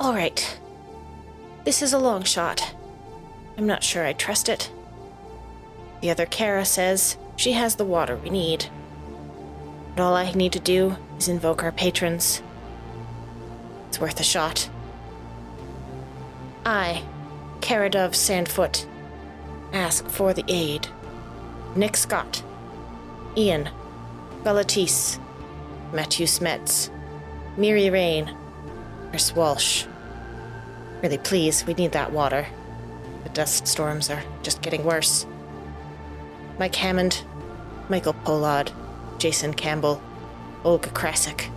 All right. This is a long shot. I'm not sure I trust it. The other Kara says she has the water we need. But all I need to do is invoke our patrons. It's worth a shot. I, Kara Dove Sandfoot, ask for the aid. Nick Scott, Ian, Galatis, Matthew Smets, Miri Rain, Chris Walsh. Really, please, we need that water. The dust storms are just getting worse. Mike Hammond, Michael Pollard, Jason Campbell, Olga Krasik,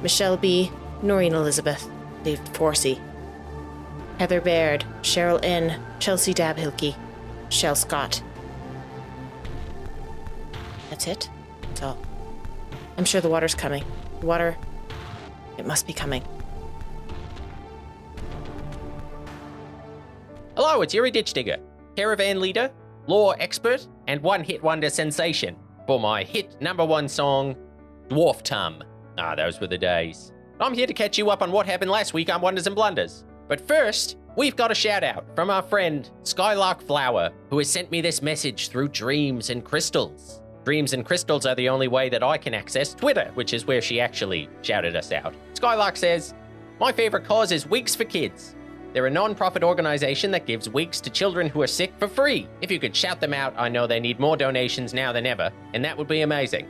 Michelle B., Noreen Elizabeth, David Forsey, Heather Baird, Cheryl N., Chelsea Dabhilke, Shell Scott. That's it? That's all. I'm sure the water's coming. Water. It must be coming. Hello, it's Yuri Ditch Digger, caravan leader, lore expert, and one hit wonder sensation for my hit number one song, Dwarf Tum. Ah, those were the days. I'm here to catch you up on what happened last week on Wonders and Blunders. But first, we've got a shout out from our friend Skylark Flower, who has sent me this message through Dreams and Crystals. Dreams and Crystals are the only way that I can access Twitter, which is where she actually shouted us out. Skylark says, My favorite cause is Wigs for Kids. They're a non profit organization that gives weeks to children who are sick for free. If you could shout them out, I know they need more donations now than ever, and that would be amazing.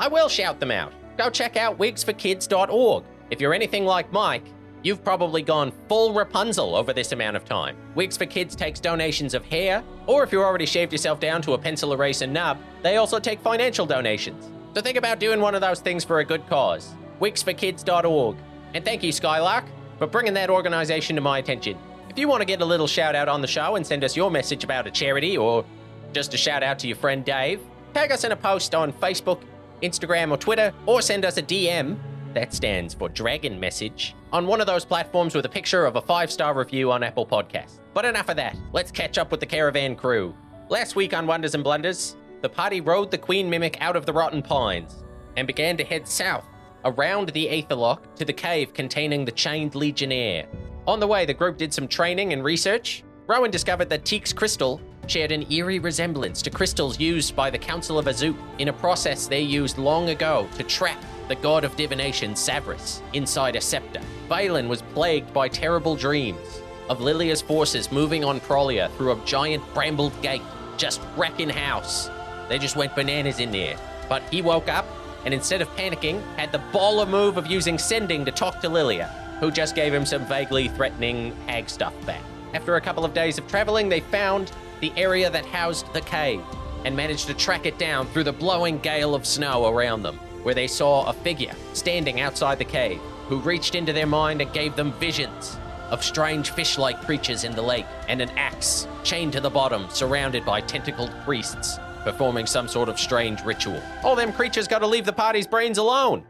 I will shout them out. Go check out wigsforkids.org. If you're anything like Mike, you've probably gone full Rapunzel over this amount of time. Wigs for Kids takes donations of hair, or if you've already shaved yourself down to a pencil eraser nub, they also take financial donations. So think about doing one of those things for a good cause. Wigsforkids.org. And thank you, Skylark, for bringing that organization to my attention. If you want to get a little shout out on the show and send us your message about a charity or just a shout out to your friend Dave, tag us in a post on Facebook, Instagram, or Twitter, or send us a DM. That stands for Dragon Message on one of those platforms with a picture of a five star review on Apple Podcasts. But enough of that. Let's catch up with the caravan crew. Last week on Wonders and Blunders, the party rode the Queen Mimic out of the Rotten Pines and began to head south around the Aetherloch to the cave containing the Chained Legionnaire. On the way, the group did some training and research. Rowan discovered that Teek's crystal shared an eerie resemblance to crystals used by the Council of Azuk in a process they used long ago to trap the god of divination Savras inside a scepter. Valen was plagued by terrible dreams of Lilia's forces moving on Prolia through a giant brambled gate, just wrecking house. They just went bananas in there. But he woke up and instead of panicking, had the baller move of using sending to talk to Lilia, who just gave him some vaguely threatening hag stuff back. After a couple of days of traveling, they found the area that housed the cave and managed to track it down through the blowing gale of snow around them, where they saw a figure standing outside the cave who reached into their mind and gave them visions of strange fish like creatures in the lake and an axe chained to the bottom, surrounded by tentacled priests performing some sort of strange ritual. All them creatures gotta leave the party's brains alone.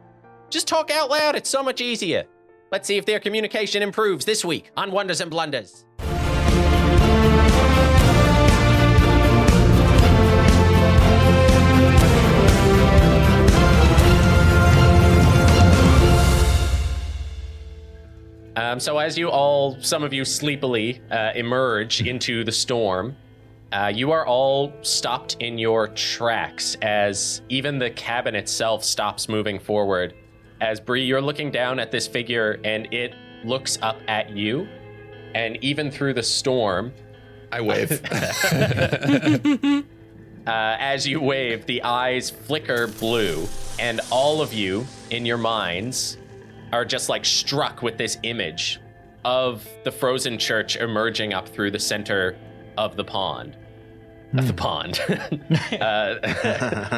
Just talk out loud, it's so much easier. Let's see if their communication improves this week on Wonders and Blunders. Um, so as you all, some of you sleepily uh, emerge into the storm, uh, you are all stopped in your tracks as even the cabin itself stops moving forward. As Bree, you're looking down at this figure and it looks up at you, and even through the storm, I wave. uh, as you wave, the eyes flicker blue, and all of you in your minds are just like struck with this image of the frozen church emerging up through the center of the pond. Of the pond. uh,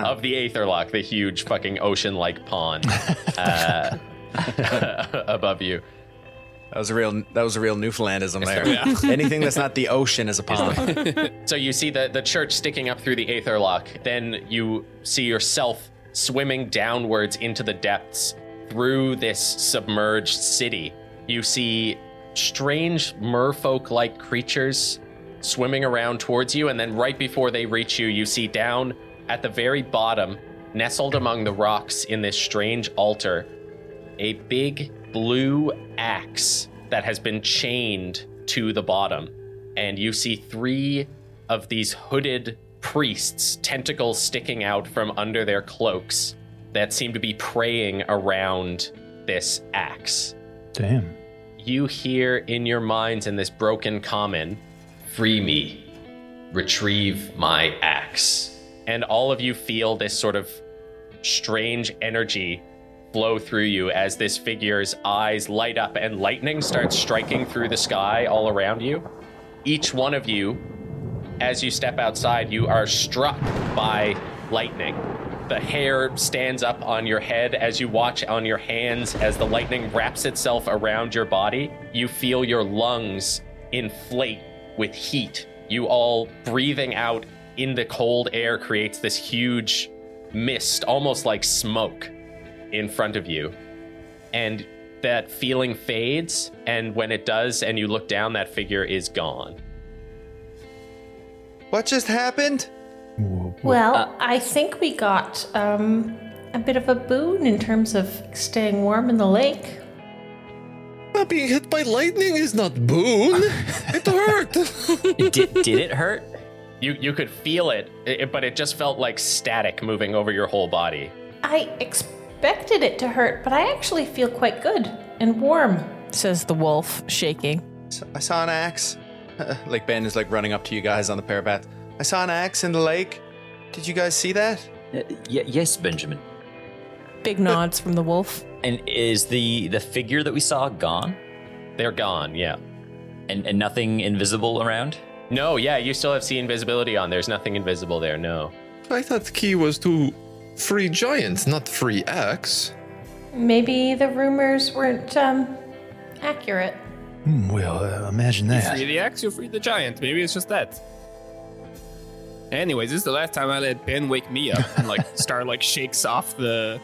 of the Aetherloch, the huge fucking ocean like pond uh, above you. That was a real. That was a real Newfoundlandism there. Anything that's not the ocean is a pond. So you see the, the church sticking up through the Aetherloch. Then you see yourself swimming downwards into the depths through this submerged city. You see strange merfolk like creatures swimming around towards you, and then right before they reach you, you see down at the very bottom, nestled among the rocks in this strange altar, a big blue axe that has been chained to the bottom. And you see three of these hooded priests, tentacles sticking out from under their cloaks, that seem to be praying around this axe. Damn. You hear in your minds in this broken common, free me, retrieve my axe. And all of you feel this sort of strange energy flow through you as this figure's eyes light up and lightning starts striking through the sky all around you. Each one of you, as you step outside, you are struck by lightning. The hair stands up on your head as you watch on your hands as the lightning wraps itself around your body. You feel your lungs inflate with heat. You all breathing out in the cold air creates this huge mist, almost like smoke, in front of you. And that feeling fades, and when it does, and you look down, that figure is gone. What just happened? Well, I think we got um, a bit of a boon in terms of staying warm in the lake. Not being hit by lightning is not boon. it hurt. did, did it hurt? You you could feel it, it, but it just felt like static moving over your whole body. I expected it to hurt, but I actually feel quite good and warm. Says the wolf, shaking. I saw an axe. like Ben is like running up to you guys on the parapet. I saw an axe in the lake. Did you guys see that? Uh, y- yes, Benjamin. Big nods from the wolf. And is the the figure that we saw gone? They're gone, yeah. And and nothing invisible around? No, yeah, you still have see invisibility on. There's nothing invisible there, no. I thought the key was to free giants, not free axe. Maybe the rumors weren't um, accurate. Hmm, well, uh, imagine You that. free the axe, you free the giant. Maybe it's just that. Anyways, this is the last time I let Ben wake me up and like Star like shakes off the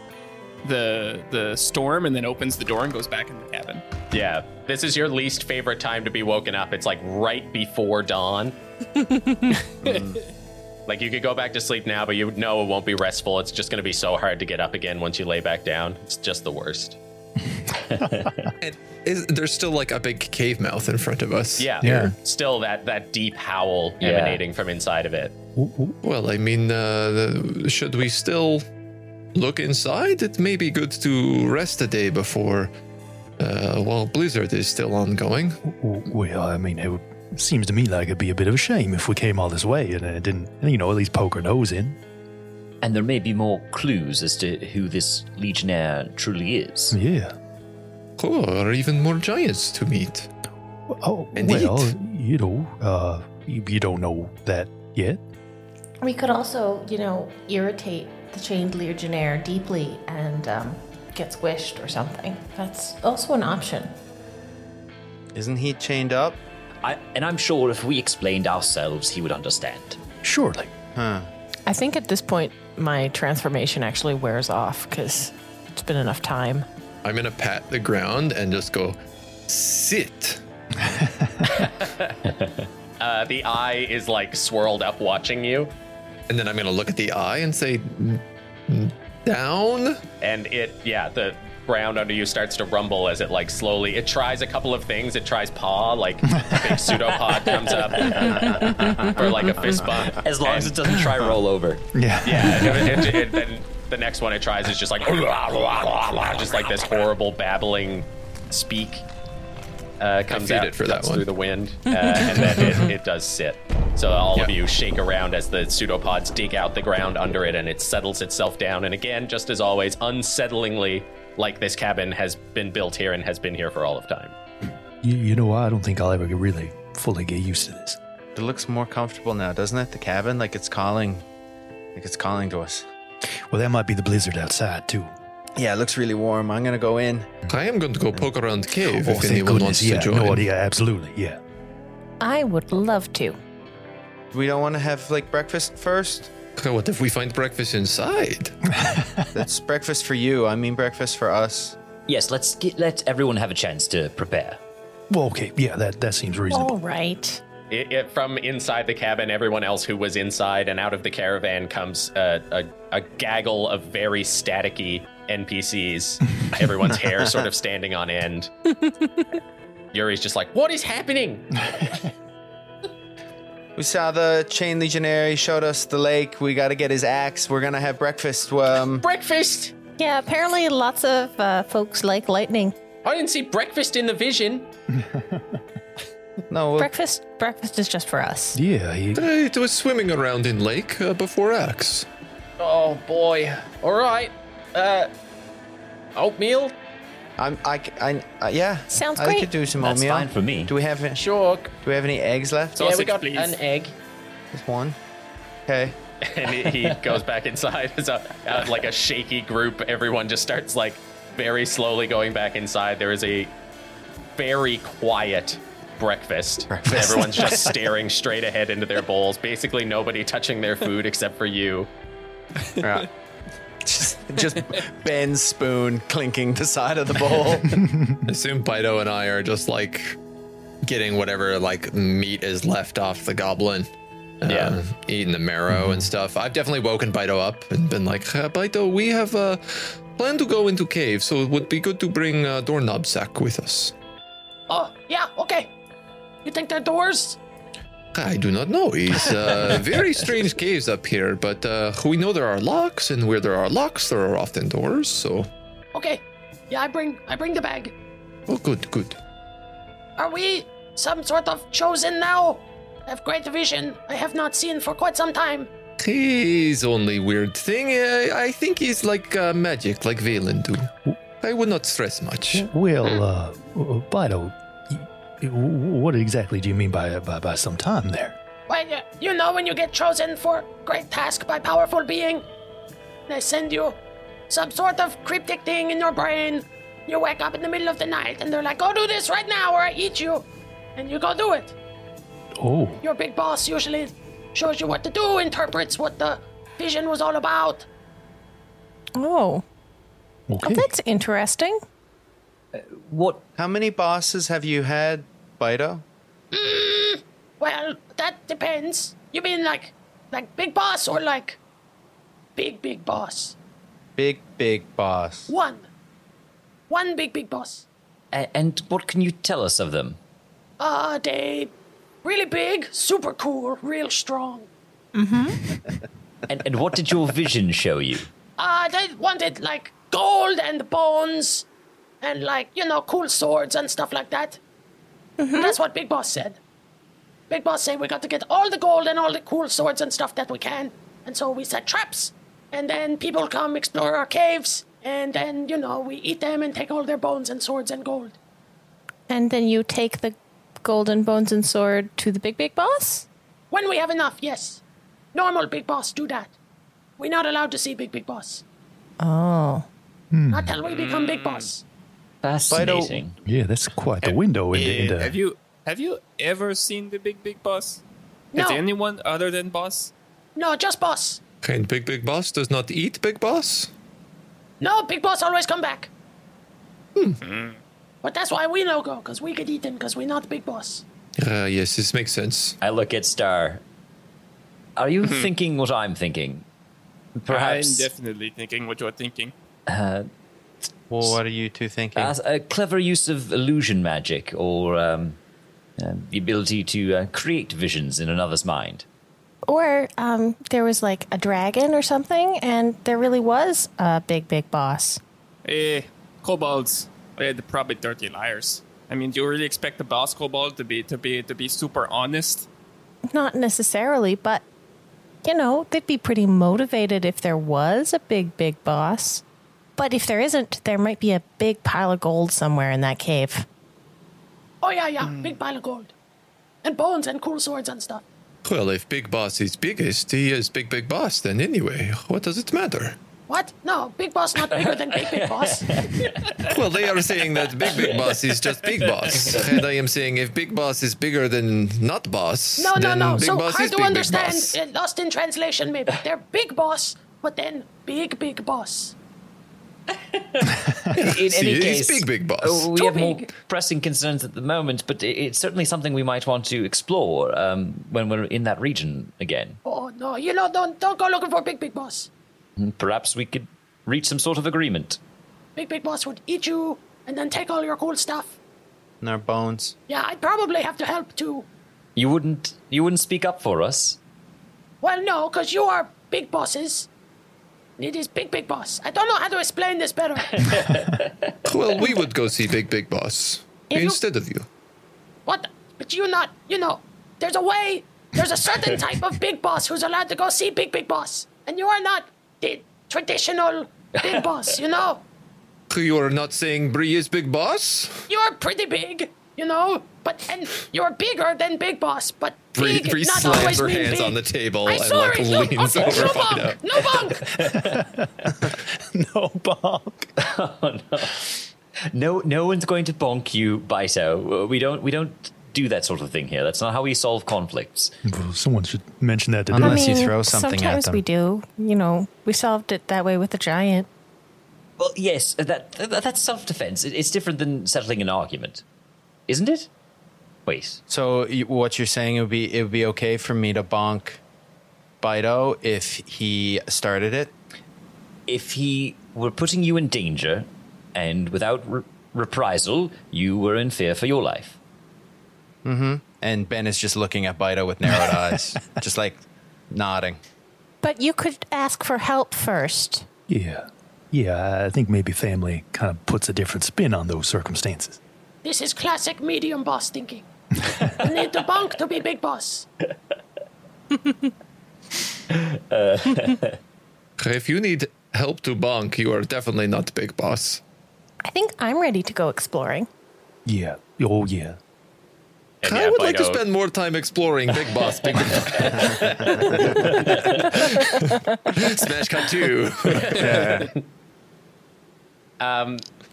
the the storm and then opens the door and goes back in the cabin. Yeah, this is your least favorite time to be woken up. It's like right before dawn. Like you could go back to sleep now, but you know it won't be restful. It's just going to be so hard to get up again once you lay back down. It's just the worst. And is, there's still like a big cave mouth in front of us. Yeah, Yeah. Still that that deep howl Yeah. emanating from inside of it. W- w- Well, I mean, uh, should we still look inside? It may be good to rest a day before. Uh, while Blizzard is still ongoing. Well, I mean, it seems to me like it'd be a bit of a shame if we came all this way and it didn't, you know, at least poke our nose in. And there may be more clues as to who this legionnaire truly is. Yeah. Cool, or even more giants to meet. Oh, Indeed. well, you know, uh, you, you don't know that yet. We could also, you know, irritate the chained legionnaire deeply and um, get squished or something. That's also an option. Isn't he chained up? I, and I'm sure if we explained ourselves, he would understand. Surely. Huh. I think at this point, my transformation actually wears off because it's been enough time. I'm gonna pat the ground and just go, sit. Uh, the eye is like swirled up watching you, And then I'm gonna look at the eye and say, "N- n- down. and it yeah the ground under you starts to rumble as it like slowly it tries a couple of things. It tries paw like a big pseudopod comes up for like a fist bump. As long as it doesn't try roll over. Yeah. Yeah, it, it, it, then the next one it tries is just like just like this horrible babbling speak uh, comes out it for that one. through the wind, uh, and then it, it does sit. So all of you shake around as the pseudopods dig out the ground under it, and it settles itself down. And again, just as always, unsettlingly, like this cabin has been built here and has been here for all of time. You, you know, I don't think I'll ever really fully get used to this. It looks more comfortable now, doesn't it? The cabin, like it's calling, like it's calling to us. Well, that might be the blizzard outside, too. Yeah, it looks really warm. I'm gonna go in. I am going to go poke around the cave oh, if thank anyone goodness. wants Yeah, to join. no, yeah, absolutely. Yeah. I would love to. We don't want to have like breakfast first. Okay, What if we find breakfast inside? That's breakfast for you. I mean breakfast for us. Yes, let's get, let everyone have a chance to prepare. Well, okay. Yeah, that, that seems reasonable. All right. It, it, from inside the cabin, everyone else who was inside and out of the caravan comes uh, a, a gaggle of very staticky NPCs. Everyone's hair sort of standing on end. Yuri's just like, what is happening? We saw the chain legionary showed us the lake. We got to get his axe. We're gonna have breakfast. Um, breakfast. Yeah, apparently lots of uh, folks like lightning. I didn't see breakfast in the vision. no, we'll- Breakfast, breakfast is just for us. Yeah, he, It was swimming around in lake uh, before Axe. Oh boy. All right. Uh, oatmeal. I'm, I, c- I- uh, yeah. Sounds I great. could do some That's oatmeal. fine for me. Do we have do Sure. Do we have any eggs left? yeah, we Sausage, got please. an egg. Just one. Okay. and he, he goes back inside. It's a, uh, like a shaky group. Everyone just starts like very slowly going back inside. There is a very quiet breakfast. Breakfast. Everyone's just staring straight ahead into their bowls. Basically, nobody touching their food except for you. Right. Just, just Ben's spoon clinking the side of the bowl. I assume Bido and I are just like getting whatever like meat is left off the goblin. Uh, Yeah. eating the marrow and stuff. I've definitely woken Bido up and been like, uh, Bido, we have a plan to go into cave, so it would be good to bring a doorknob sack with us. Oh, yeah, okay. You think they're doors? I do not know. It's uh, very strange caves up here, but uh, we know there are locks, and where there are locks, there are often doors. So, Okay. Yeah, I bring I bring the bag. oh, good, good. Are we some sort of chosen now? I have great vision. I have not seen for quite some time. His only weird thing, I, I think, is like uh, magic, like Valen do. I would not stress much. well, uh, Bido, y- y- what exactly do you mean by, by, by some time there? Well, you, you know when you get chosen for great task by powerful being, they send you some sort of cryptic thing in your brain. You wake up in the middle of the night and they're like, "Go do this right now, or I eat you," and you go do it. Oh, Your big boss usually shows you what to do, interprets what the vision was all about. Oh, okay. oh that's interesting. What How many bosses have you had, Bido? Well, that depends. You mean like, like big boss or like, big big boss? Big, big boss. One, one big big boss. a- and what can you tell us of them? Uh, they really big, super cool, real strong. Mm-hmm. and, and what did your vision show you? Uh, they wanted like gold and bones, and like you know cool swords and stuff like that. Mm-hmm. That's what Big Boss said. Big Boss said we got to get all the gold and all the cool swords and stuff that we can, and so we set traps, and then people come explore our caves, and then you know we eat them and take all their bones and swords and gold. And then you take the golden bones and sword to the big big boss. When we have enough, yes. Normal Big Boss do that. We're not allowed to see Big Big Boss. Oh, hmm. Not till we become Big Boss. Fascinating. yeah, that's quite the window into, Eh, into have you have you ever seen the big big boss? Has No. anyone other than boss? No, just Boss. And Big Big Boss does not eat Big Boss? No, Big Boss always come back. Hmm. But that's why we no go, because we get eaten, because we're not Big Boss. Uh, yes, this makes sense. I look at Star. Are you thinking what I'm thinking? Perhaps I'm definitely thinking what you're thinking. uh, Well, what are you two thinking? as a clever use of illusion magic or um, uh, the ability to uh, create visions in another's mind. or um, there was like a dragon or something, and there really was a big big boss. Eh, kobolds. Eh, they're probably dirty liars. I mean, do you really expect the boss kobold to be to be to be super honest? Not necessarily, but you know, they'd be pretty motivated if there was a big, big boss. But if there isn't, there might be a big pile of gold somewhere in that cave. Oh, yeah, yeah, big pile of gold. And bones and cool swords and stuff. Well, if Big Boss is biggest, he is Big Big Boss, then anyway, what does it matter? What? No, Big Boss not bigger than Big Big Boss. Well, they are saying that Big Big Boss is just Big Boss. And I am saying if Big Boss is bigger than not Boss, No, no, then no. Big So Boss hard is to Big understand. Big uh, lost in translation, maybe. They're Big Boss, but then Big Big Boss. In See, any he's case, big, big boss. uh, we Too have more big. pressing concerns at the moment, but it's certainly something we might want to explore um, when we're in that region again. Oh, no, you know, don't, don't go looking for Big Big Boss. Perhaps we could reach some sort of agreement. Big Big Boss would eat you and then take all your cool stuff. in our bones. Yeah, I'd probably have to help too. You wouldn't you wouldn't speak up for us? Well, no, because you are big bosses. It is big, big boss. I don't know how to explain this better. Well, we would go see Big Big Boss If you- instead of you. what? But you're not, you know, there's a way, there's a certain type of big boss who's allowed to go see big, big boss. And you are not the traditional big boss, you know? You are not saying Bree is Big Boss? You're pretty big, you know? But, and you're bigger than big boss, but Bree, big Bree not slams always her mean hands big. on the table I'm and sorry, like no, leans okay, over no Fido. bonk, no bonk. no bonk. No no one's going to bonk you, Bido. We don't we don't do that sort of thing here. That's not how we solve conflicts. Well, Someone should mention that to Unless- them. I you throw something at sometimes we do. You know, we solved it that way with the giant. Well, yes, uh, that, that that's self-defense. It, it's different than settling an argument, isn't it? Wait, So you, what you're saying it would be it would be okay for me to bonk Bido if he started it? if he were putting you in danger, and without re- reprisal, you were in fear for your life. Mm-hmm. And Ben is just looking at Bido with narrowed eyes, just like nodding. But you could ask for help first. Yeah. Yeah, I think maybe family kind of puts a different spin on those circumstances. This is classic medium boss thinking. you need to bonk to be big boss. Uh, if you need help to bonk, you are definitely not Big Boss. I think I'm ready to go exploring. Yeah. Oh, yeah. And I yeah, would like to spend more time exploring Big Boss. Big Boss. Smash cut two.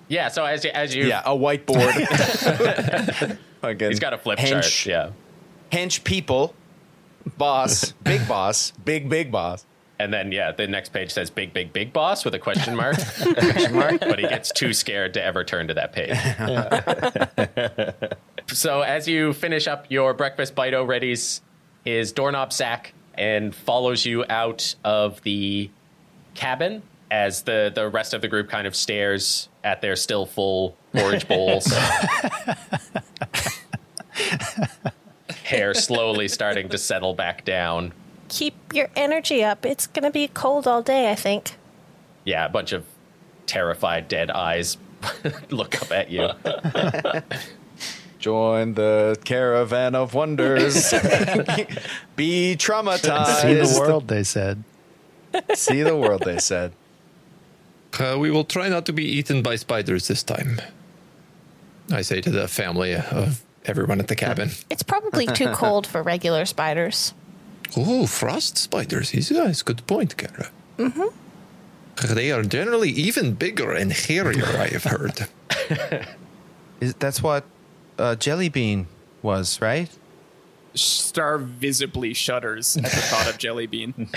Yeah, so as you, as you Yeah, a whiteboard. Fucking he's got a flip hench, chart. Yeah, Hench people, boss, big boss, big big boss. and then yeah, the next page says "big, big, big boss" with a question mark. question mark. But he gets too scared to ever turn to that page. so as you finish up your breakfast, Bido readies his doorknob sack and follows you out of the cabin as the the rest of the group kind of stares at their still full porridge bowls. Hair slowly starting to settle back down. Keep your energy up. It's going to be cold all day, I think. Yeah, a bunch of terrified dead eyes look up at you. Join the caravan of wonders. Be traumatized. See the world, they said. See the world. They said. Uh, we will try not to be eaten by spiders this time. I say to the family of everyone at the cabin. It's probably too cold for regular spiders. Oh, frost spiders. Yes, yes, good point, Kara. Mm-hmm. They are generally even bigger and hairier, I have heard. Is, that's what uh, Jelly Bean was, right? Star visibly shudders at the thought of Jelly Bean.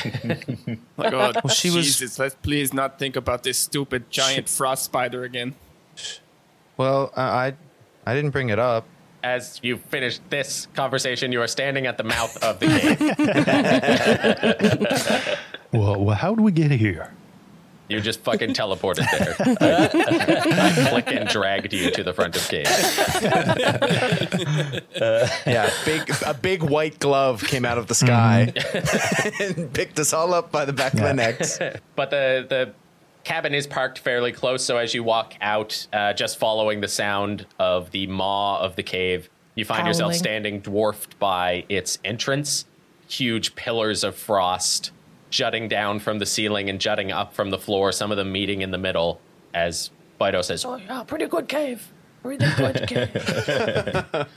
like, oh, she was- Jesus, let's please not think about this stupid giant frost spider again. Well, I I, I didn't bring it up. As you finish this conversation, you are standing at the mouth of the cave. Well, well how do we get here? You just fucking teleported there. I click and dragged you to the front of cave. Yeah, big a big white glove came out of the sky and picked us all up by the back of the necks. But the the cabin is parked fairly close, so as you walk out, uh, just following the sound of the maw of the cave, you find yourself standing dwarfed by its entrance. Huge pillars of frost jutting down from the ceiling and jutting up from the floor, some of them meeting in the middle, as Bido says, Oh, yeah, pretty good cave. Pretty good cave.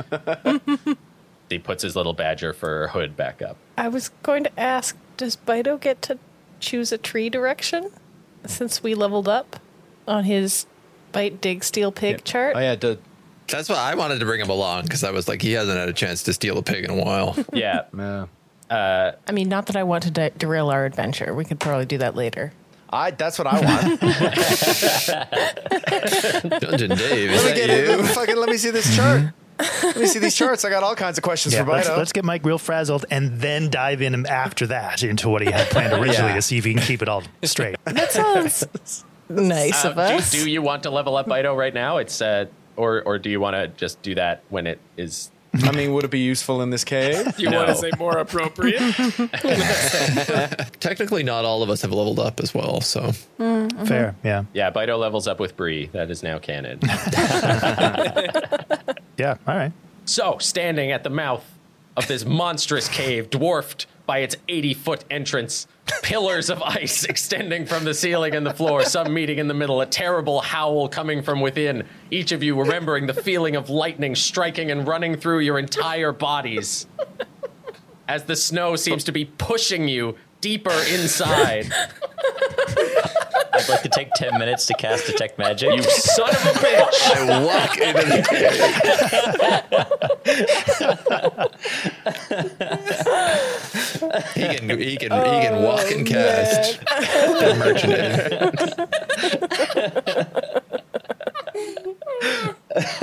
he puts his little badger fur hood back up. I was going to ask Does Bido get to choose a tree direction since we leveled up on his bite, dig, steal, pig chart? Oh yeah, the, That's why I wanted to bring him along because I was like, he hasn't had a chance to steal a pig in a while. Yeah. yeah. I mean, not that I want to de- derail our adventure. We could probably do that later. I that's what I want. Dungeon Dave, is let me that get it. Fucking let me see this chart. Let me see these charts. I got all kinds of questions Yeah, for let's, Bido. let's get Mike real frazzled and then dive in after that into what he had planned originally Yeah. to see if he can keep it all straight. That sounds nice Uh, of us. do, do you want to level up Bido right now? It's uh, or or do you want to just do that when it is? I mean, would it be useful in this cave? You want to say more appropriate? Technically, not all of us have leveled up as well, so mm-hmm. Fair, yeah. Yeah, Bido levels up with Bree. That is now canon. Yeah, all right. So, standing at the mouth of this monstrous cave, dwarfed by its 80 foot entrance, pillars of ice extending from the ceiling and the floor, some meeting in the middle, a terrible howl coming from within, each of you remembering the feeling of lightning striking and running through your entire bodies. As the snow seems to be pushing you deeper inside. I'd like to take 10 minutes to cast Detect Magic. You son of a bitch! I walk into the cave. he can he can he can walk and oh, cast. The merchant.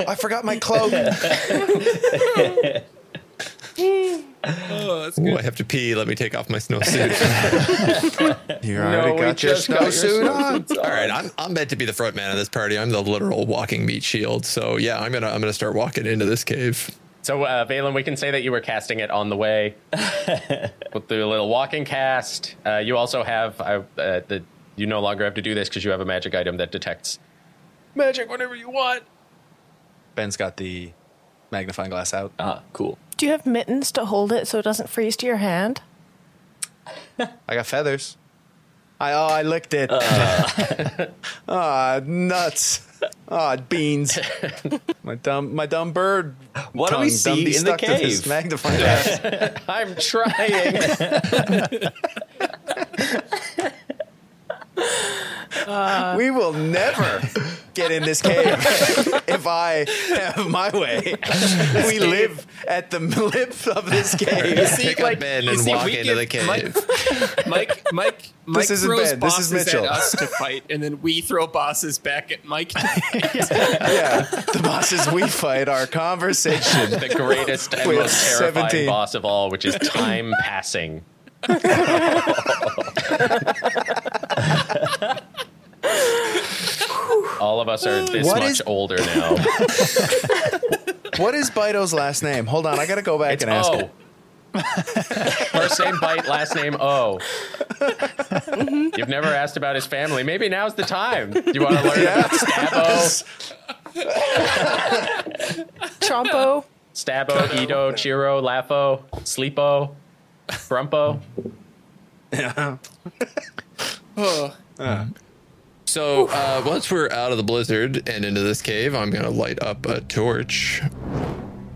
I forgot my cloak. oh, that's Ooh. I have to pee. Let me take off my snowsuit. You already we got your got your snowsuit on. All right, I'm I'm meant to be the front man of this party. I'm the literal walking meat shield. So yeah, I'm gonna I'm gonna start walking into this cave. So, uh, Valen, we can say that you were casting it on the way. We'll do a little walking cast. Uh, you also have uh, uh, the. You no longer have to do this because you have a magic item that detects magic whenever you want. Ben's got the magnifying glass out. Ah, cool. Do you have mittens to hold it so it doesn't freeze to your hand? I got feathers. I oh I licked it. Ah nuts. Ah beans. my dumb my dumb bird. What do we tongue done be see in the stuck to this cave? Magnifying glass. I'm trying. we will never get in this cave if I have my way. We live at the lip of this cave. See, Pick like, up Ben and see, walk we into the cave. Mike, Mike, Mike, Mike isn't throws Ben, this is bosses Mitchell. at us to fight, and then we throw bosses back at Mike. Yeah, the bosses we fight our conversation. the greatest and With most terrifying 17. boss of all, which is time passing. All of us are this What much is- older now. What is Bido's last name? Hold on, I gotta go back It's and ask O. First name Bite, last name O. You've never asked about his family. Maybe now's the time. Do you want to learn about Stabbo, Chompo? Stabbo, Edo, Chiro, Laffo, Sleepo, Grumpo? Oh. Uh. So uh, once we're out of the blizzard and into this cave, I'm gonna light up a torch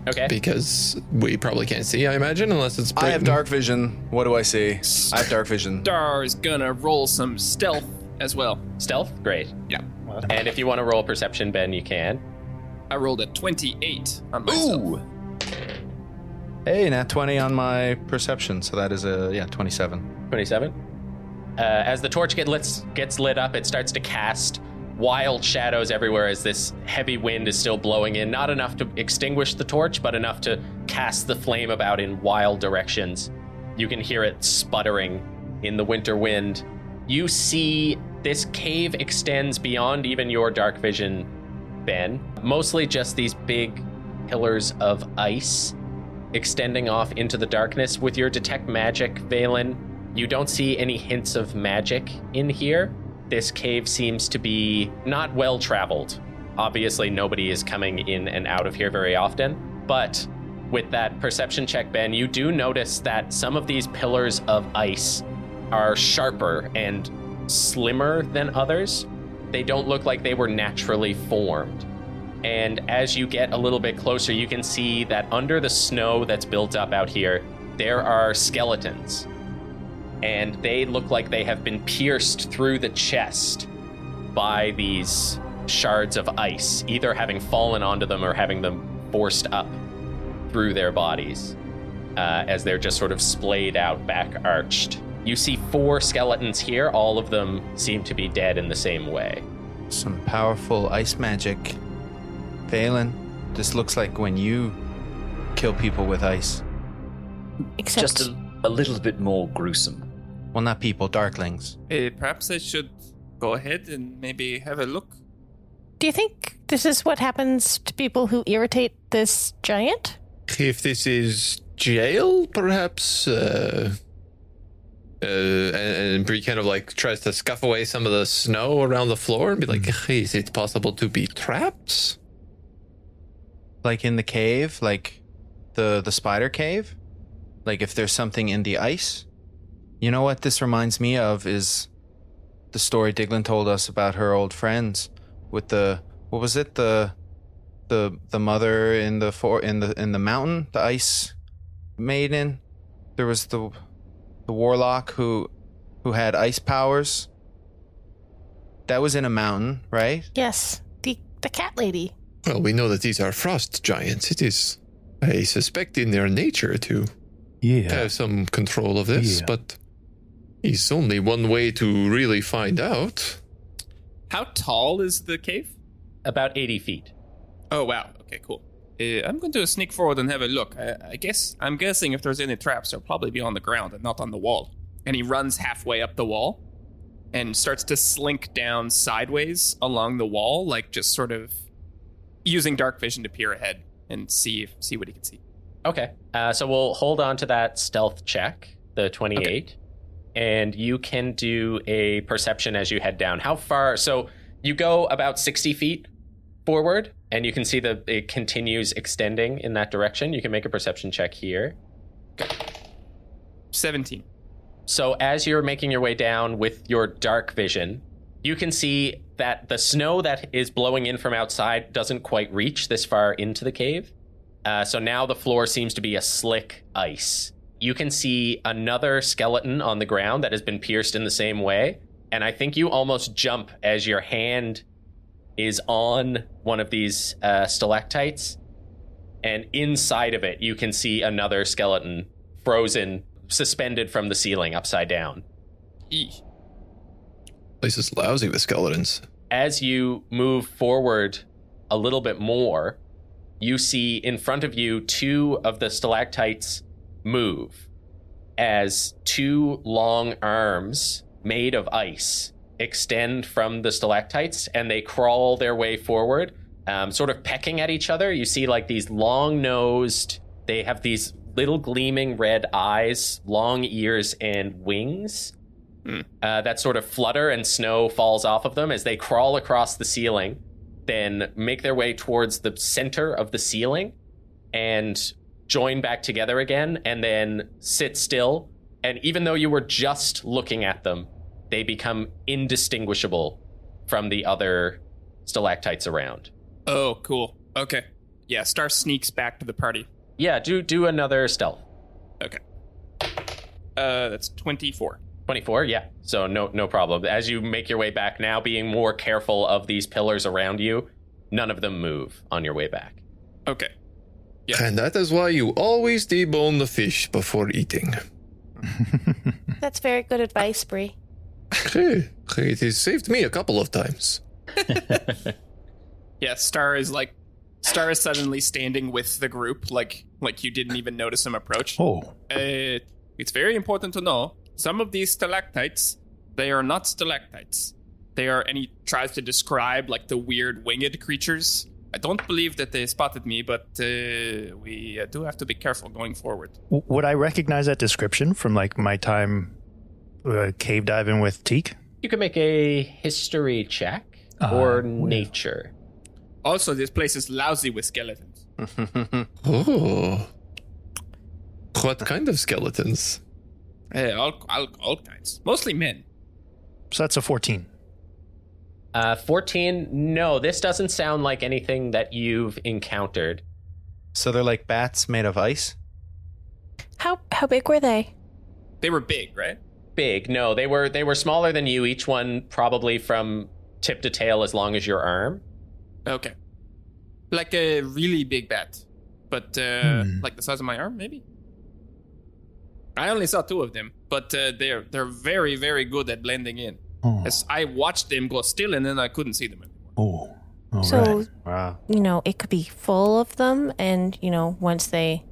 Okay. because we probably can't see. I imagine unless it's. I have dark vision. What do I see? I have dark vision. Dar is gonna roll some stealth as well. Stealth? Great. Yeah. And if you want to roll perception, Ben, you can. I rolled a 28 on myself. Ooh. Hey, nat 20 on my perception, so that is a yeah, 27. 27. Uh, as the torch get lit, gets lit up, it starts to cast wild shadows everywhere as this heavy wind is still blowing in. Not enough to extinguish the torch, but enough to cast the flame about in wild directions. You can hear it sputtering in the winter wind. You see this cave extends beyond even your dark vision, Ben. Mostly just these big pillars of ice extending off into the darkness. With your detect magic, Valen, you don't see any hints of magic in here. This cave seems to be not well traveled. Obviously, nobody is coming in and out of here very often, but with that perception check, Ben, you do notice that some of these pillars of ice are sharper and slimmer than others. They don't look like they were naturally formed. And as you get a little bit closer, you can see that under the snow that's built up out here, there are skeletons. And they look like they have been pierced through the chest by these shards of ice, either having fallen onto them or having them forced up through their bodies uh, as they're just sort of splayed out, back arched. You see four skeletons here. All of them seem to be dead in the same way. Some powerful ice magic. Valen, this looks like when you kill people with ice. Except Just a, a little bit more gruesome. Well, not people, darklings. Hey, perhaps I should go ahead and maybe have a look. Do you think this is what happens to people who irritate this giant? If this is jail, perhaps. Uh, uh, and, and Bree kind of like tries to scuff away some of the snow around the floor and be like, "Hey, "Is it possible to be trapped?" Like in the cave, like the the spider cave. Like if there's something in the ice. You know what this reminds me of is the story Diglin told us about her old friends with the what was it the the the mother in the for in the in the mountain the ice maiden there was the the warlock who who had ice powers that was in a mountain right Yes, the the cat lady. Well, we know that these are frost giants. It is, I suspect, in their nature to Yeah. have some control of this, Yeah. but it's only one way to really find out. How tall is the cave? About 80 feet. Oh wow. Okay, cool. Uh, I'm going to sneak forward and have a look. I, I guess I'm guessing if there's any traps, they'll probably be on the ground and not on the wall. And he runs halfway up the wall and starts to slink down sideways along the wall, like just sort of using dark vision to peer ahead and see if, see what he can see. Okay. Uh, so we'll hold on to that stealth check, the 28. And you can do a perception as you head down. How far? So you go about 60 feet forward, and you can see that it continues extending in that direction. You can make a perception check here. Seventeen. So as you're making your way down with your dark vision, you can see that the snow that is blowing in from outside doesn't quite reach this far into the cave. Uh, so now the floor seems to be a slick ice. You can see another skeleton on the ground that has been pierced in the same way. And I think you almost jump as your hand is on one of these uh, stalactites. And inside of it, you can see another skeleton frozen, suspended from the ceiling upside down. Eesh. Place is lousy with skeletons. as you move forward a little bit more, you see in front of you two of the stalactites move as two long arms made of ice extend from the stalactites and they crawl their way forward, um, sort of pecking at each other. You see, like, these long nosed, they have these little gleaming red eyes, long ears, and wings uh, that sort of flutter and snow falls off of them as they crawl across the ceiling, then make their way towards the center of the ceiling and join back together again, and then sit still. And even though you were just looking at them, they become indistinguishable from the other stalactites around. Oh, cool. Okay. Yeah, Star sneaks back to the party. Yeah, do do another stealth. Okay. Uh, that's twenty-four. 24 yeah so no no problem as you make your way back now being more careful of these pillars around you none of them move on your way back Okay. Yeah. And that is why you always debone the fish before eating. That's very good advice, Bree. Hey, it has saved me a couple of times. Yeah, Star is like Star is suddenly standing with the group, like like you didn't even notice him approach. Oh, Uh, it's very important to know some of these stalactites, they are not stalactites. They are, and he tries to describe like the weird winged creatures. I don't believe that they spotted me, but uh, we uh, do have to be careful going forward. W- would I recognize that description from like my time uh, cave diving with Teak? you can make a history check I or will. nature Also, this place is lousy with skeletons. Oh. What kind of skeletons? Uh, all, all, all kinds, mostly men. So that's a 14. Uh 14 no this doesn't sound like anything that you've encountered So they're like bats made of ice. How how big were they? They were big, right? big no they were they were smaller than you each one probably from tip to tail as long as your arm Okay. Like a really big bat, but uh, Hmm. like the size of my arm, maybe. I only saw two of them, but uh, they're they're very very good at blending in. Oh, As I watched them go still, and then I couldn't see them anymore. oh. all so right. Wow. you know it could be full of them, and you know once they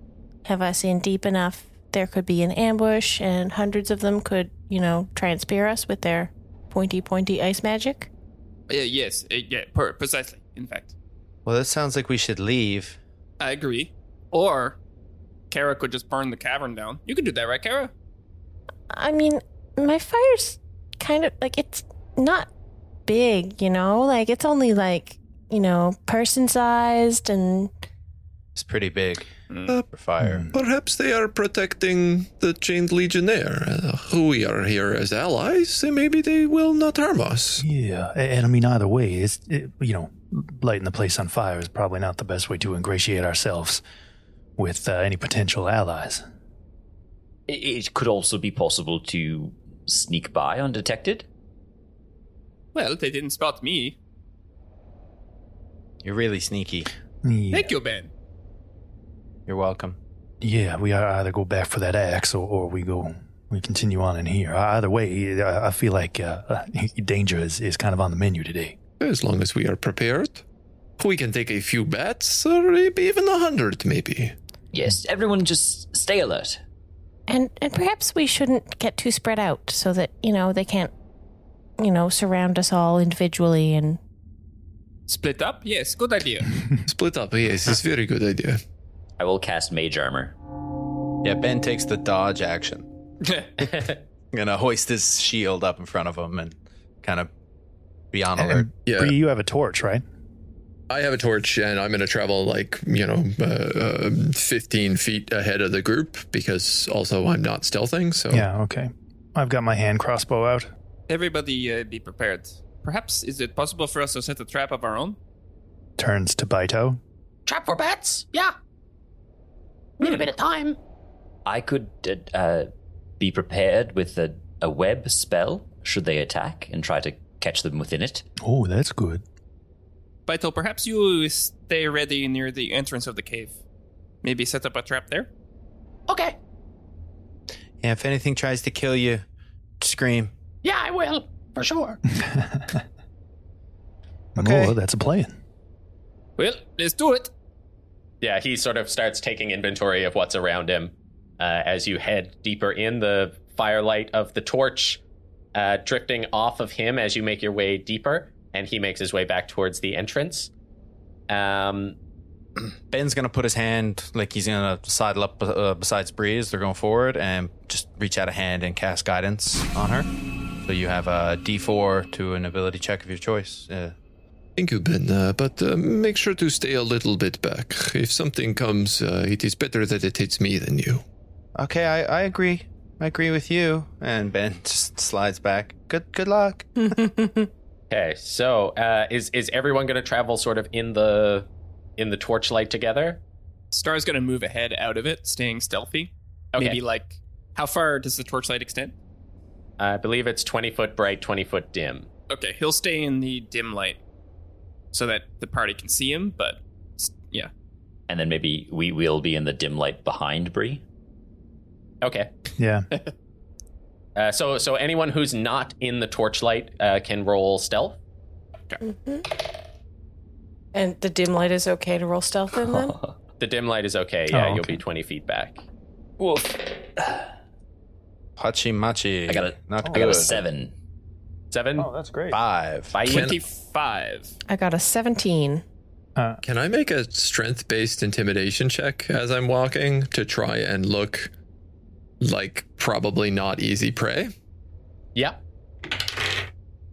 have us in deep enough, there could be an ambush, and hundreds of them could you know try and spear us with their pointy pointy ice magic. Uh, yes, uh, yeah, per- precisely. In fact, Well, that sounds like we should leave. I agree. Or Kara could just burn the cavern down. You could do that, right, Kara? I mean, my fire's kind of like it's not big, you know? Like it's only like, you know, person sized and It's pretty big Uh, for fire. Perhaps they are protecting the chained legionnaire. Uh, we are here as allies, and maybe they will not harm us. Yeah, a- and I mean either way, it's it, you know, lighting the place on fire is probably not the best way to ingratiate ourselves with uh, any potential allies. It, it could also be possible to sneak by undetected. Well, they didn't spot me. You're really sneaky. Yeah, Thank you, Ben. You're welcome. yeah, we either go back for that axe or, or we go we continue on in here. Either way, I, I feel like uh, uh, danger is, is kind of on the menu today. As long as we are prepared, we can take a few bets, or maybe even a hundred, maybe. Yes, everyone just stay alert. And and perhaps we shouldn't get too spread out so that, you know, they can't you know, surround us all individually and Split up? Yes, good idea. Split up, yes, it's a very good idea. I will cast Mage Armor. Yeah, Ben takes the dodge action. Gonna uh, hoist his shield up in front of him and kind of be on alert. And Yeah. Bree, you have a torch, right? I have a torch, and I'm going to travel like you know, uh, uh, 15 feet ahead of the group because also I'm not stealthing. So Yeah, okay. I've got my hand crossbow out. Everybody uh, be prepared. Perhaps is it possible for us to set a trap of our own? Turns to Bido. Trap for bats? Yeah. Need a bit of time. I could uh, uh, be prepared with a, a web spell should they attack and try to catch them within it. Oh, that's good. Vital, perhaps you stay ready near the entrance of the cave. Maybe set up a trap there? Okay. Yeah, if anything tries to kill you, scream. Yeah, I will. For sure. Okay. Oh, that's a plan. Well, let's do it. Yeah, he sort of starts taking inventory of what's around him uh, as you head deeper in the firelight of the torch, uh, drifting off of him as you make your way deeper, and he makes his way back towards the entrance. Um, Ben's gonna put his hand like he's gonna sidle up uh, besides Breeze. They're going forward and just reach out a hand and cast guidance on her. So you have a D4 to an ability check of your choice. Uh, Thank you, Ben. Uh, but uh, make sure to stay a little bit back. If something comes, uh, it is better that it hits me than you. okay, I, I agree. I agree with you. And Ben just slides back. Good good luck. okay, so uh, is is everyone going to travel sort of in the in the torchlight together? Star's gonna move ahead out of it, staying stealthy. Okay. Maybe like, how far does the torchlight extend? I believe it's twenty foot bright, twenty foot dim. Okay, he'll stay in the dim light so that the party can see him, but yeah. And then maybe we will be in the dim light behind Bree. Okay. Yeah. Uh, so so anyone who's not in the torchlight uh, can roll stealth. And the dim light is okay to roll stealth in then? The dim light is okay. Yeah, Oh, you'll be twenty feet back. Hachi machi. I got a, Not I good. got a seven. Seven. Oh, that's great. Five. Bye. 25. I got a 17. Can I make a strength based intimidation check as I'm walking to try and look like probably not easy prey? Yeah.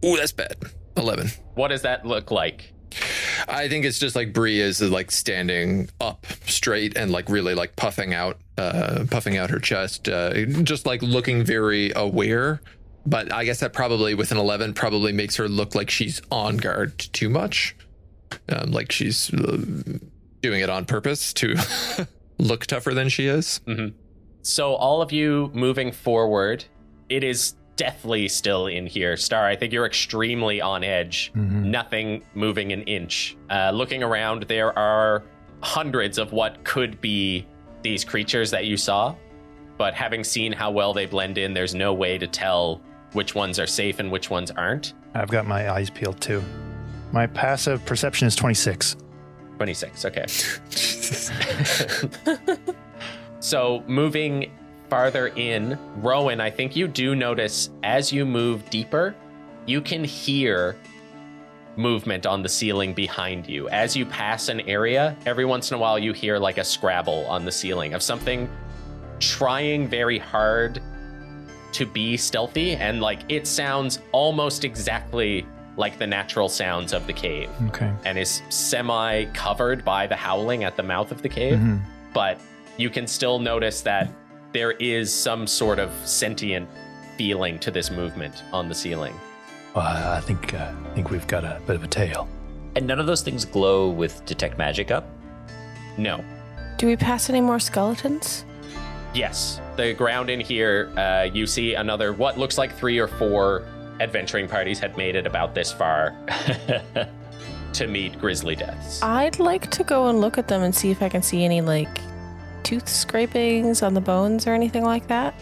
Ooh, that's bad. 11. What does that look like? I think it's just like Bree is like standing up straight and like really like puffing out, uh, puffing out her chest, uh, just like looking very aware. But I guess that probably with an 11 probably makes her look like she's on guard too much. Um, like she's uh, doing it on purpose to look tougher than she is. So all of you moving forward, it is deathly still in here. Star, I think you're extremely on edge. Nothing moving an inch. Uh, looking around, there are hundreds of what could be these creatures that you saw, but having seen how well they blend in, there's no way to tell which ones are safe and which ones aren't. I've got my eyes peeled too. My passive perception is 26. 26, okay. so moving farther in, Rowan, I think you do notice as you move deeper, you can hear movement on the ceiling behind you. As you pass an area, every once in a while you hear like a scrabble on the ceiling of something trying very hard to be stealthy and like it sounds almost exactly like the natural sounds of the cave Okay. and is semi covered by the howling at the mouth of the cave Mhm. but you can still notice that there is some sort of sentient feeling to this movement on the ceiling Well, I I think uh, I think we've got a bit of a tail. And none of those things glow with detect magic up. no Do we pass any more skeletons? Yes, the ground in here, uh, you see another, what looks like three or four adventuring parties had made it about this far to meet Grizzly Deaths. I'd like to go and look at them and see if I can see any like tooth scrapings on the bones or anything like that.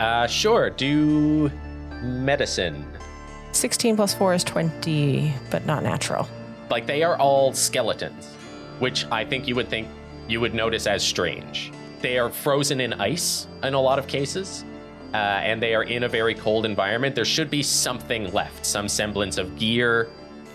Uh, sure, do medicine. 16 plus 4 is 20, but not natural. Like, they are all skeletons, which I think you would think you would notice as strange. They are frozen in ice in a lot of cases, uh, and they are in a very cold environment. There should be something left, some semblance of gear,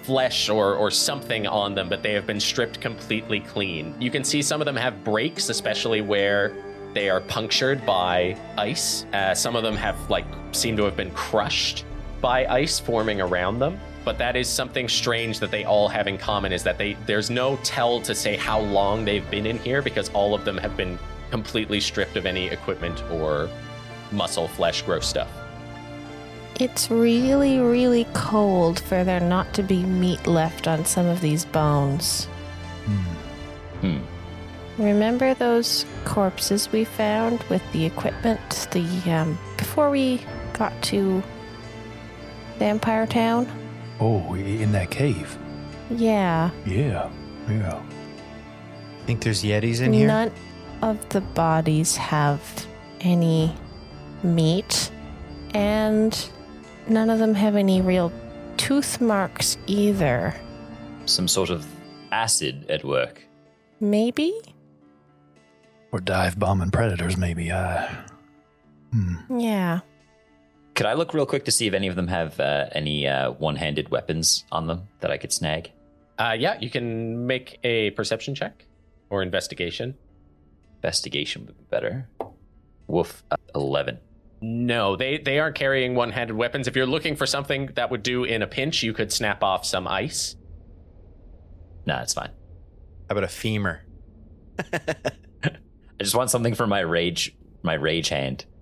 flesh, or, or something on them, but they have been stripped completely clean. You can see some of them have breaks, especially where they are punctured by ice. Uh, some of them have, like, seem to have been crushed by ice forming around them. But that is something strange that they all have in common is that they there's no tell to say how long they've been in here because all of them have been completely stripped of any equipment or muscle, flesh, gross stuff. It's really, really cold for there not to be meat left on some of these bones. Hmm. Remember those corpses we found with the equipment? The um, before we got to Vampire Town? Oh, in that cave. Yeah. Yeah. Yeah. Think there's yetis in here? None of the bodies have any meat, and none of them have any real tooth marks either. Some sort of acid at work. Maybe? Or dive bombing predators, maybe. Uh, hmm. Yeah. Could I look real quick to see if any of them have uh, any uh, one-handed weapons on them that I could snag? Uh, yeah, you can make a perception check or investigation. Investigation would be better. Woof, uh, eleven. No, they they aren't carrying one-handed weapons. If you're looking for something that would do in a pinch, you could snap off some ice. Nah, it's fine. How about a femur? I just want something for my rage, my rage hand.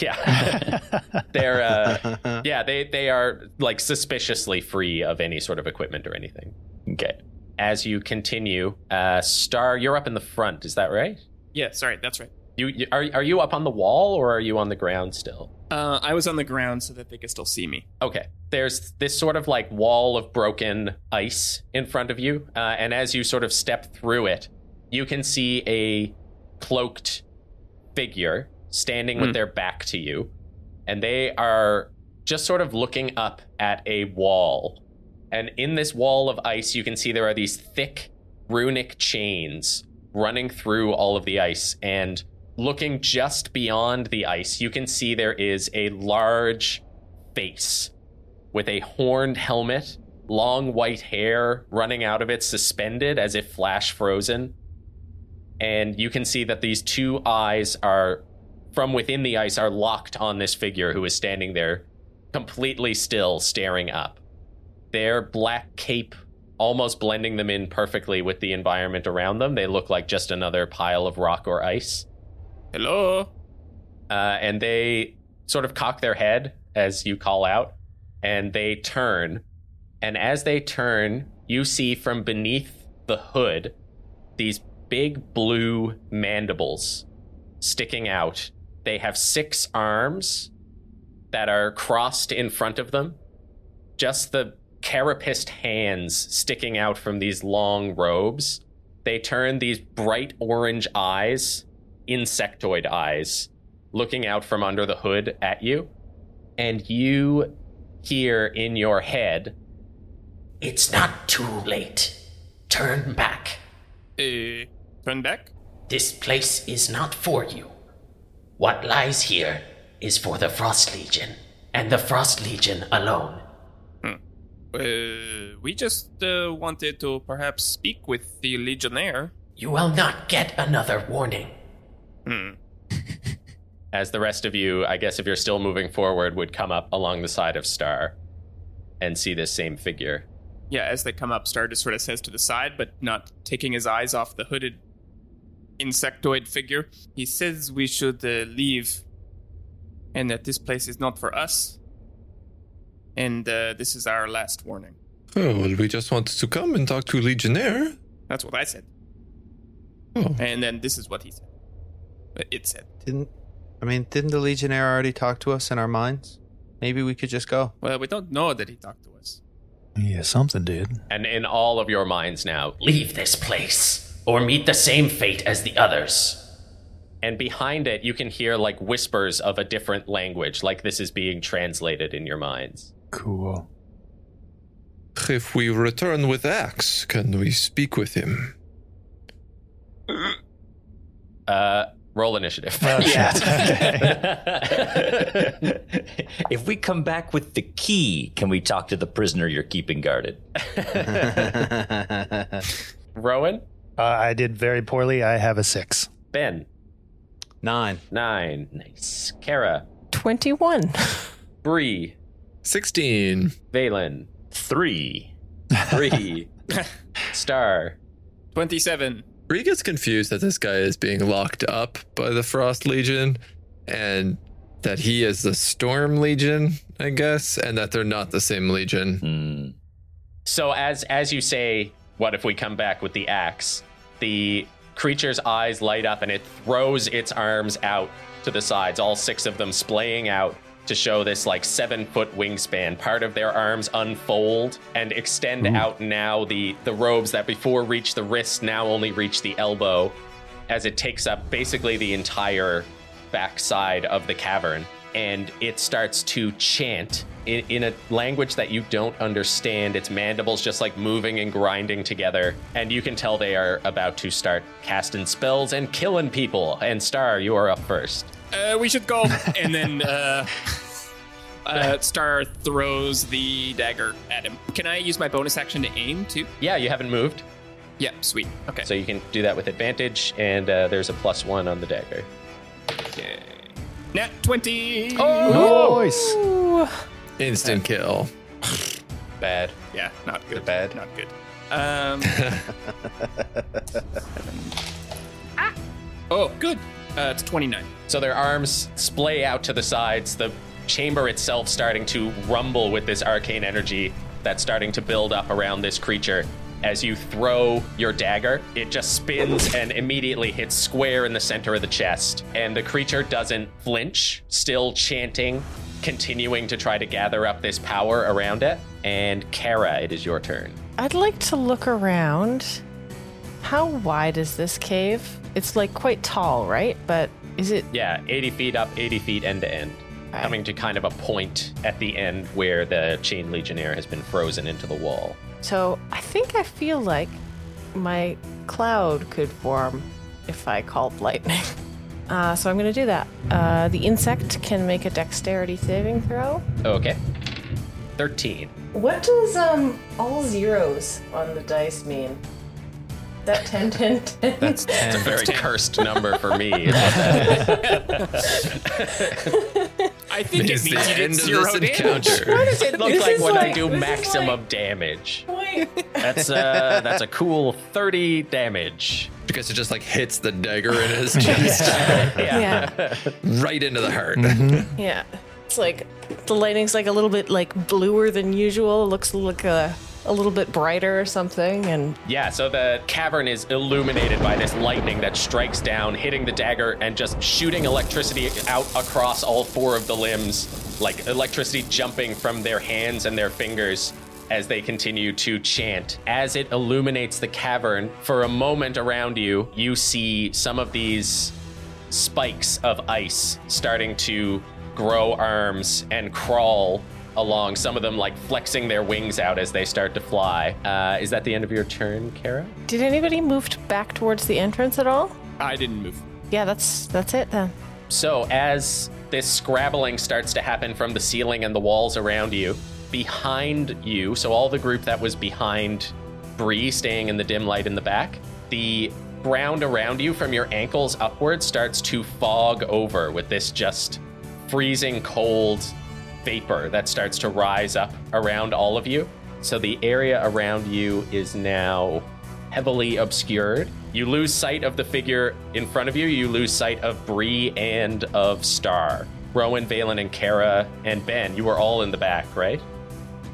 Yeah, they're uh, yeah they they are like suspiciously free of any sort of equipment or anything. Okay. As you continue, uh, Star, you're up in the front. Is that right? Yeah, sorry, that's right. You, you are are you up on the wall or are you on the ground still? Uh, I was on the ground so that they could still see me. Okay. There's this sort of like wall of broken ice in front of you, uh, and as you sort of step through it, you can see a cloaked figure standing with Hmm. their back to you, and they are just sort of looking up at a wall. And in this wall of ice, you can see there are these thick runic chains running through all of the ice. And looking just beyond the ice, you can see there is a large face with a horned helmet, long white hair running out of it, suspended as if flash frozen. And you can see that these two eyes are, from within the ice, are locked on this figure who is standing there completely still, staring up. Their black cape almost blending them in perfectly with the environment around them. They look like just another pile of rock or ice. Hello? Uh, and they sort of cock their head as you call out, and they turn. And as they turn, you see from beneath the hood these big blue mandibles sticking out. They have six arms that are crossed in front of them. Just the carapaced hands sticking out from these long robes. They turn these bright orange eyes, insectoid eyes, looking out from under the hood at you. And you hear in your head, It's not too late. Turn back. Uh, turn back? This place is not for you. What lies here is for the Frost Legion, and the Frost Legion alone. Uh, we just uh, wanted to perhaps speak with the Legionnaire. You will not get another warning. Hmm. As the rest of you, I guess if you're still moving forward, would come up along the side of Star and see this same figure. Yeah, as they come up, Star just sort of says to the side, but not taking his eyes off the hooded insectoid figure. He says we should uh, leave and that this place is not for us. And uh, this is our last warning. Oh, well, we just wanted to come and talk to Legionnaire. That's what I said. Oh. And then this is what he said. It said. Didn't I mean? Didn't the Legionnaire already talk to us in our minds? Maybe we could just go. Well, we don't know that he talked to us. Yeah, something did. And in all of your minds now, Leave this place, or meet the same fate as the others. and behind it, you can hear like whispers of a different language, like this is being translated in your minds. Cool. If we return with Axe, can we speak with him? Uh, roll initiative. Oh, shit. if we come back with the key, can we talk to the prisoner you're keeping guarded? Rowan, Uh, I did very poorly. I have a six. Ben, Nine. nine, nice. Kara, 21. Bree, 16. Valen, Three. three, Star. 27. Bree gets confused that this guy is being locked up by the Frost Legion and that he is the Storm Legion, I guess, and that they're not the same Legion. Hmm. So as as you say, what if we come back with the axe? The creature's eyes light up and it throws its arms out to the sides, all six of them splaying out to show this like seven foot wingspan. Part of their arms unfold and extend out now. The the robes that before reached the wrist now only reach the elbow as it takes up basically the entire backside of the cavern. And it starts to chant in, in a language that you don't understand. Its mandibles just like moving and grinding together. And you can tell they are about to start casting spells and killing people. And Star, you are up first. Uh, we should go. and then uh, uh, Star throws the dagger at him. Can I use my bonus action to aim too? Yeah, you haven't moved. Yeah, sweet. Okay. So you can do that with advantage. And uh, there's a plus one on the dagger. okay. Nat 20. Oh! Nice. Instant kill. Bad. Yeah, not good. bad? Not good. Um. ah! Oh, good. Uh, it's 29. So their arms splay out to the sides, the chamber itself starting to rumble with this arcane energy that's starting to build up around this creature. As you throw your dagger, it just spins and immediately hits square in the center of the chest. And the creature doesn't flinch, still chanting, continuing to try to gather up this power around it. And Kara, it is your turn. I'd like to look around. How wide is this cave? It's like quite tall, right? But is it Yeah, 80 feet up, 80 feet end to end. Coming to kind of a point at the end where the chain legionnaire has been frozen into the wall. so? I think I feel like my cloud could form if I called lightning. Uh, so I'm going to do that. Uh, the insect can make a dexterity saving throw. Okay. 13. What does um all zeros on the dice mean? That 10, 10, 10. That's It's a very cursed number for me. is what that is. I think it It's means the you did end of zero this damage. encounter. It looks This like is when I do maximum like- damage. Wait. That's uh that's a cool 30 damage. Because it just like hits the dagger in his chest Yeah. right into the heart. Yeah. It's like the lighting's like a little bit like bluer than usual. It looks like a a little bit brighter or something and Yeah, so the cavern is illuminated by this lightning that strikes down, hitting the dagger and just shooting electricity out across all four of the limbs, like electricity jumping from their hands and their fingers as they continue to chant. As it illuminates the cavern, for a moment around you, you see some of these spikes of ice starting to grow arms and crawl along, some of them like flexing their wings out as they start to fly. Uh, is that the end of your turn, Kara? did anybody move back towards the entrance at all? I didn't move. Yeah, that's that's it then. So, as this scrabbling starts to happen from the ceiling and the walls around you, behind you, so all the group that was behind Bree staying in the dim light in the back, the ground around you from your ankles upwards starts to fog over with this just freezing cold vapor that starts to rise up around all of you. So the area around you is now heavily obscured. You lose sight of the figure in front of you. You lose sight of Bree and of Star. Rowan, Valen, and Kara and Ben, you are all in the back, right?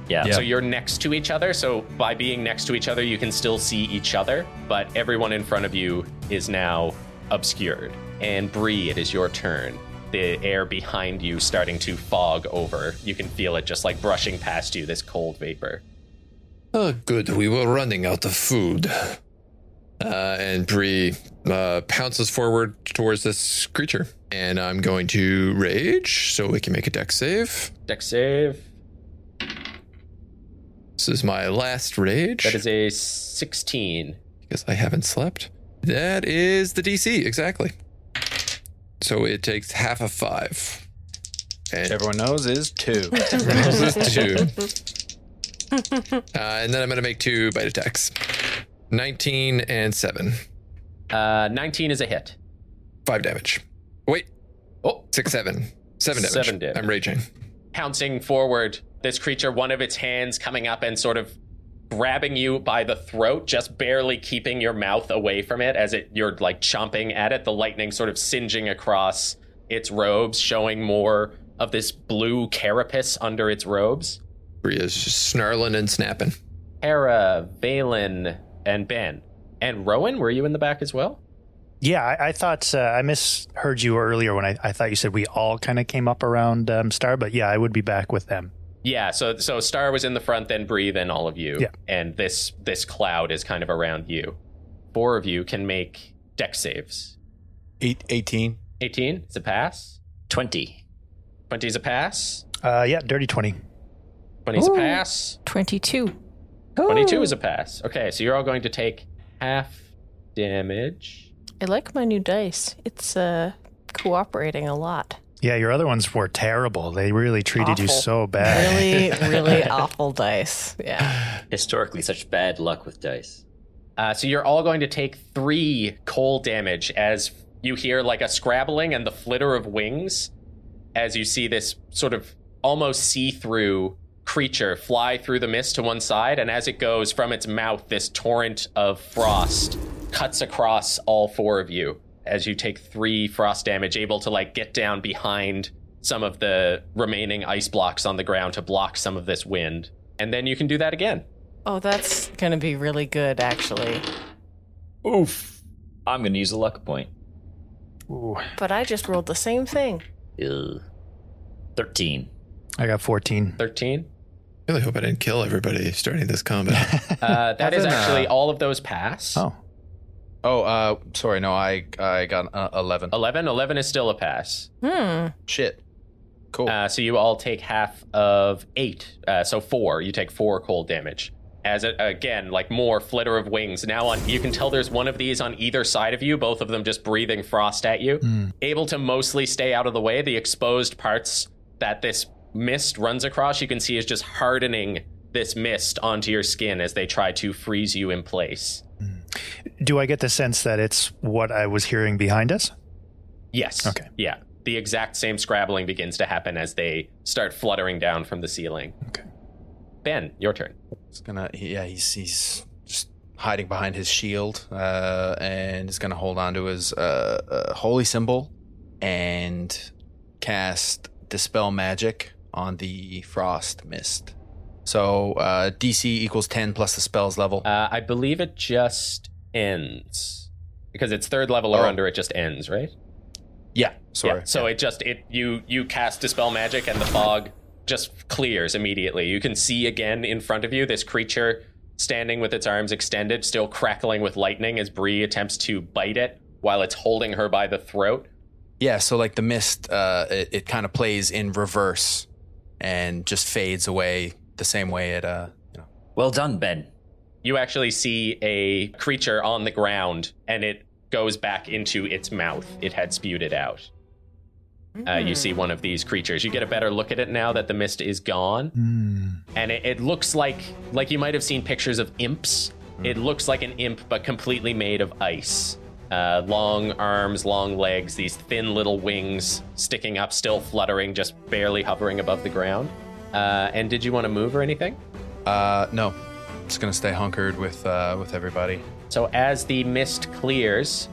Yeah. So you're next to each other. So by being next to each other, you can still see each other, but everyone in front of you is now obscured. And Bree, it is your turn. The air behind you starting to fog over. You can feel it just like brushing past you, this cold vapor. Oh, good. We were running out of food. Uh, and Bree uh, pounces forward towards this creature. And I'm going to rage so we can make a deck save. Deck save. This is my last rage That is a 16. because I haven't slept. That is the DC, exactly. So it takes half of five. And Everyone knows is two. this is two. Uh, and then I'm going to make two bite attacks 19 and 7. Uh, 19 is a hit. Five damage. Wait. Oh, Six, seven. Seven damage. Seven damage. I'm raging. pouncing forward, this creature, one of its hands coming up and sort of grabbing you by the throat, just barely keeping your mouth away from it as it you're like chomping at it, the lightning sort of singeing across its robes, showing more of this blue carapace under its robes. Bree is just snarling and snapping. Kara, Valen, and Ben. And Rowan, were you in the back as well? Yeah, I, I thought uh, I misheard you earlier when I, I thought you said we all kind of came up around um, Star, but yeah, I would be back with them. Yeah, so so Star was in the front, then breathe then all of you. Yeah. And this this cloud is kind of around you. Four of you can make deck saves. Eight, 18. 18 is a pass. 20. 20 is a pass. Uh, yeah, dirty 20. 20 is a pass. 22. 22 is a pass. Okay, so you're all going to take half damage. I like my new dice. It's uh cooperating a lot. Yeah, your other ones were terrible. They really treated you so bad. Really, really awful dice. Yeah. Historically, such bad luck with dice. Uh, so you're all going to take three cold damage as you hear like a scrabbling and the flitter of wings as you see this sort of almost see-through creature fly through the mist to one side and as it goes from its mouth this torrent of frost cuts across all four of you as you take three frost damage able to like get down behind some of the remaining ice blocks on the ground to block some of this wind and then you can do that again Oh, that's gonna be really good, actually. Oof. I'm going to use a luck point. Ooh, But I just rolled the same thing. Ugh. 13. I got 14. 13 I really hope I didn't kill everybody starting this combat. Uh, that is actually all of those pass. Oh, Oh, uh, sorry. No, I I got uh, 11. 11. 11 is still a pass. Hmm. Shit. Cool. Uh, so you all take half of eight. Uh, so four. You take four cold damage. As it, again, like more flitter of wings. Now on, you can tell there's one of these on either side of you. Both of them just breathing frost at you. Able to mostly stay out of the way. The exposed parts that this mist runs across, you can see is just hardening this mist onto your skin as they try to freeze you in place. Do I get the sense that it's what I was hearing behind us? Yes. Okay. Yeah. The exact same scrabbling begins to happen as they start fluttering down from the ceiling. Okay. Ben, your turn. He's gonna, yeah, he's he's just hiding behind his shield, uh, and he's gonna hold on to his uh, uh, holy symbol and cast dispel magic on the frost mist. So uh, DC equals ten plus the spell's level. Uh, I believe it just ends because it's third level or Oh. under. It just ends, right? yeah, sorry. Yeah. So it just it you you cast dispel magic and the fog just clears immediately. You can see again in front of you this creature standing with its arms extended, still crackling with lightning as Bree attempts to bite it while it's holding her by the throat. Yeah, so like the mist, uh, it, it kind of plays in reverse and just fades away the same way it, uh, you know. Well done, Ben. you actually see a creature on the ground and it goes back into its mouth. It had spewed it out. uh, you see one of these creatures. You get a better look at it now that the mist is gone, and it, it looks like like you might have seen pictures of imps. It looks like an imp, but completely made of ice. Uh, long arms, long legs, these thin little wings sticking up, still fluttering, just barely hovering above the ground. Uh, and did you want to move or anything? Uh, no, just gonna stay hunkered with uh, with everybody. So as the mist clears,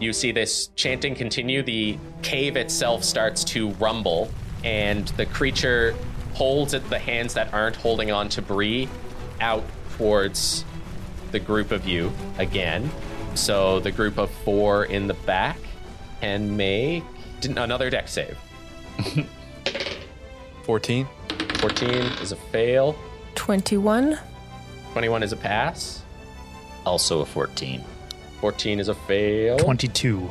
you see this chanting continue. The cave itself starts to rumble, and the creature holds at the hands that aren't holding on to Bree out towards the group of you again. So the group of four in the back can make another deck save. Fourteen. 14 is a fail, 21. 21 is a pass, Also a 14. 14 is a fail, 22.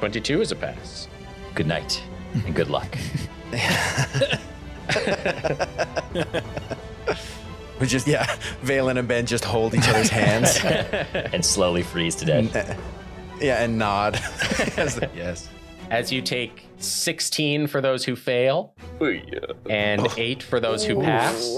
22 is a pass. Good night and good luck. We just yeah, Valen and Ben just hold each other's hands. and slowly freeze to death. yeah, and nod. Yes. as you take 16 for those who fail and 8 for those who pass.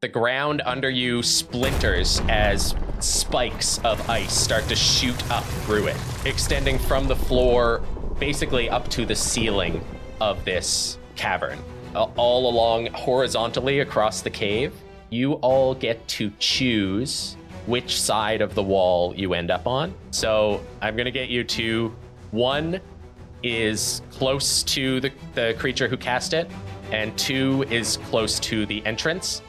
The ground under you splinters as spikes of ice start to shoot up through it, extending from the floor basically up to the ceiling of this cavern. Uh, all along horizontally across the cave, you all get to choose which side of the wall you end up on. So I'm going to get you to one is close to the, the creature who cast it, and two is close to the entrance.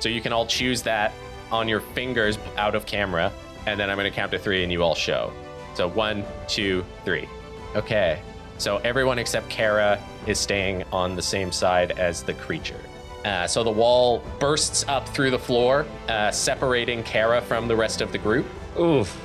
So you can all choose that on your fingers out of camera, and then I'm going to count to three and you all show. So one, two, three. Okay. So everyone except Kara is staying on the same side as the creature. Uh, so the wall bursts up through the floor, uh, separating Kara from the rest of the group. Oof.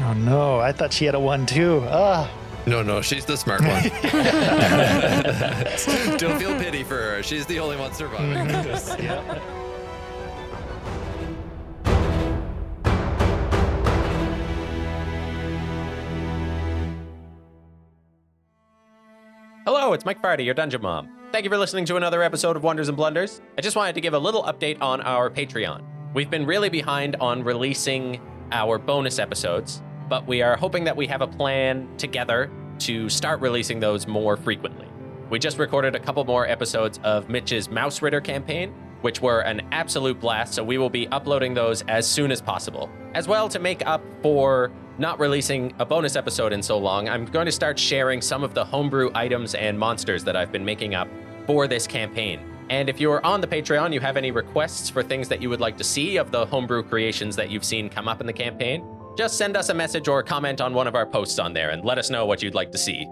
Oh no, I thought she had a one too. Ah, No, no, she's the smart one. Don't feel pity for her. She's the only one surviving. Hello, it's Mike Farty, your Dungeon Mom. Thank you for listening to another episode of Wonders and Blunders. I just wanted to give a little update on our Patreon. We've been really behind on releasing our bonus episodes, but we are hoping that we have a plan together to start releasing those more frequently. We just recorded a couple more episodes of Mitch's Mausritter campaign, which were an absolute blast, so we will be uploading those as soon as possible. As well, to make up for not releasing a bonus episode in so long, I'm going to start sharing some of the homebrew items and monsters that I've been making up for this campaign. And if you're on the Patreon, you have any requests for things that you would like to see of the homebrew creations that you've seen come up in the campaign, just send us a message or comment on one of our posts on there and let us know what you'd like to see.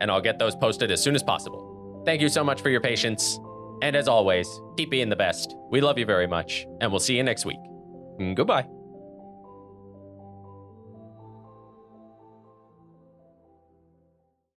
And I'll get those posted as soon as possible. Thank you so much for your patience. And as always, keep being the best. We love you very much, and we'll see you next week. Mm, goodbye.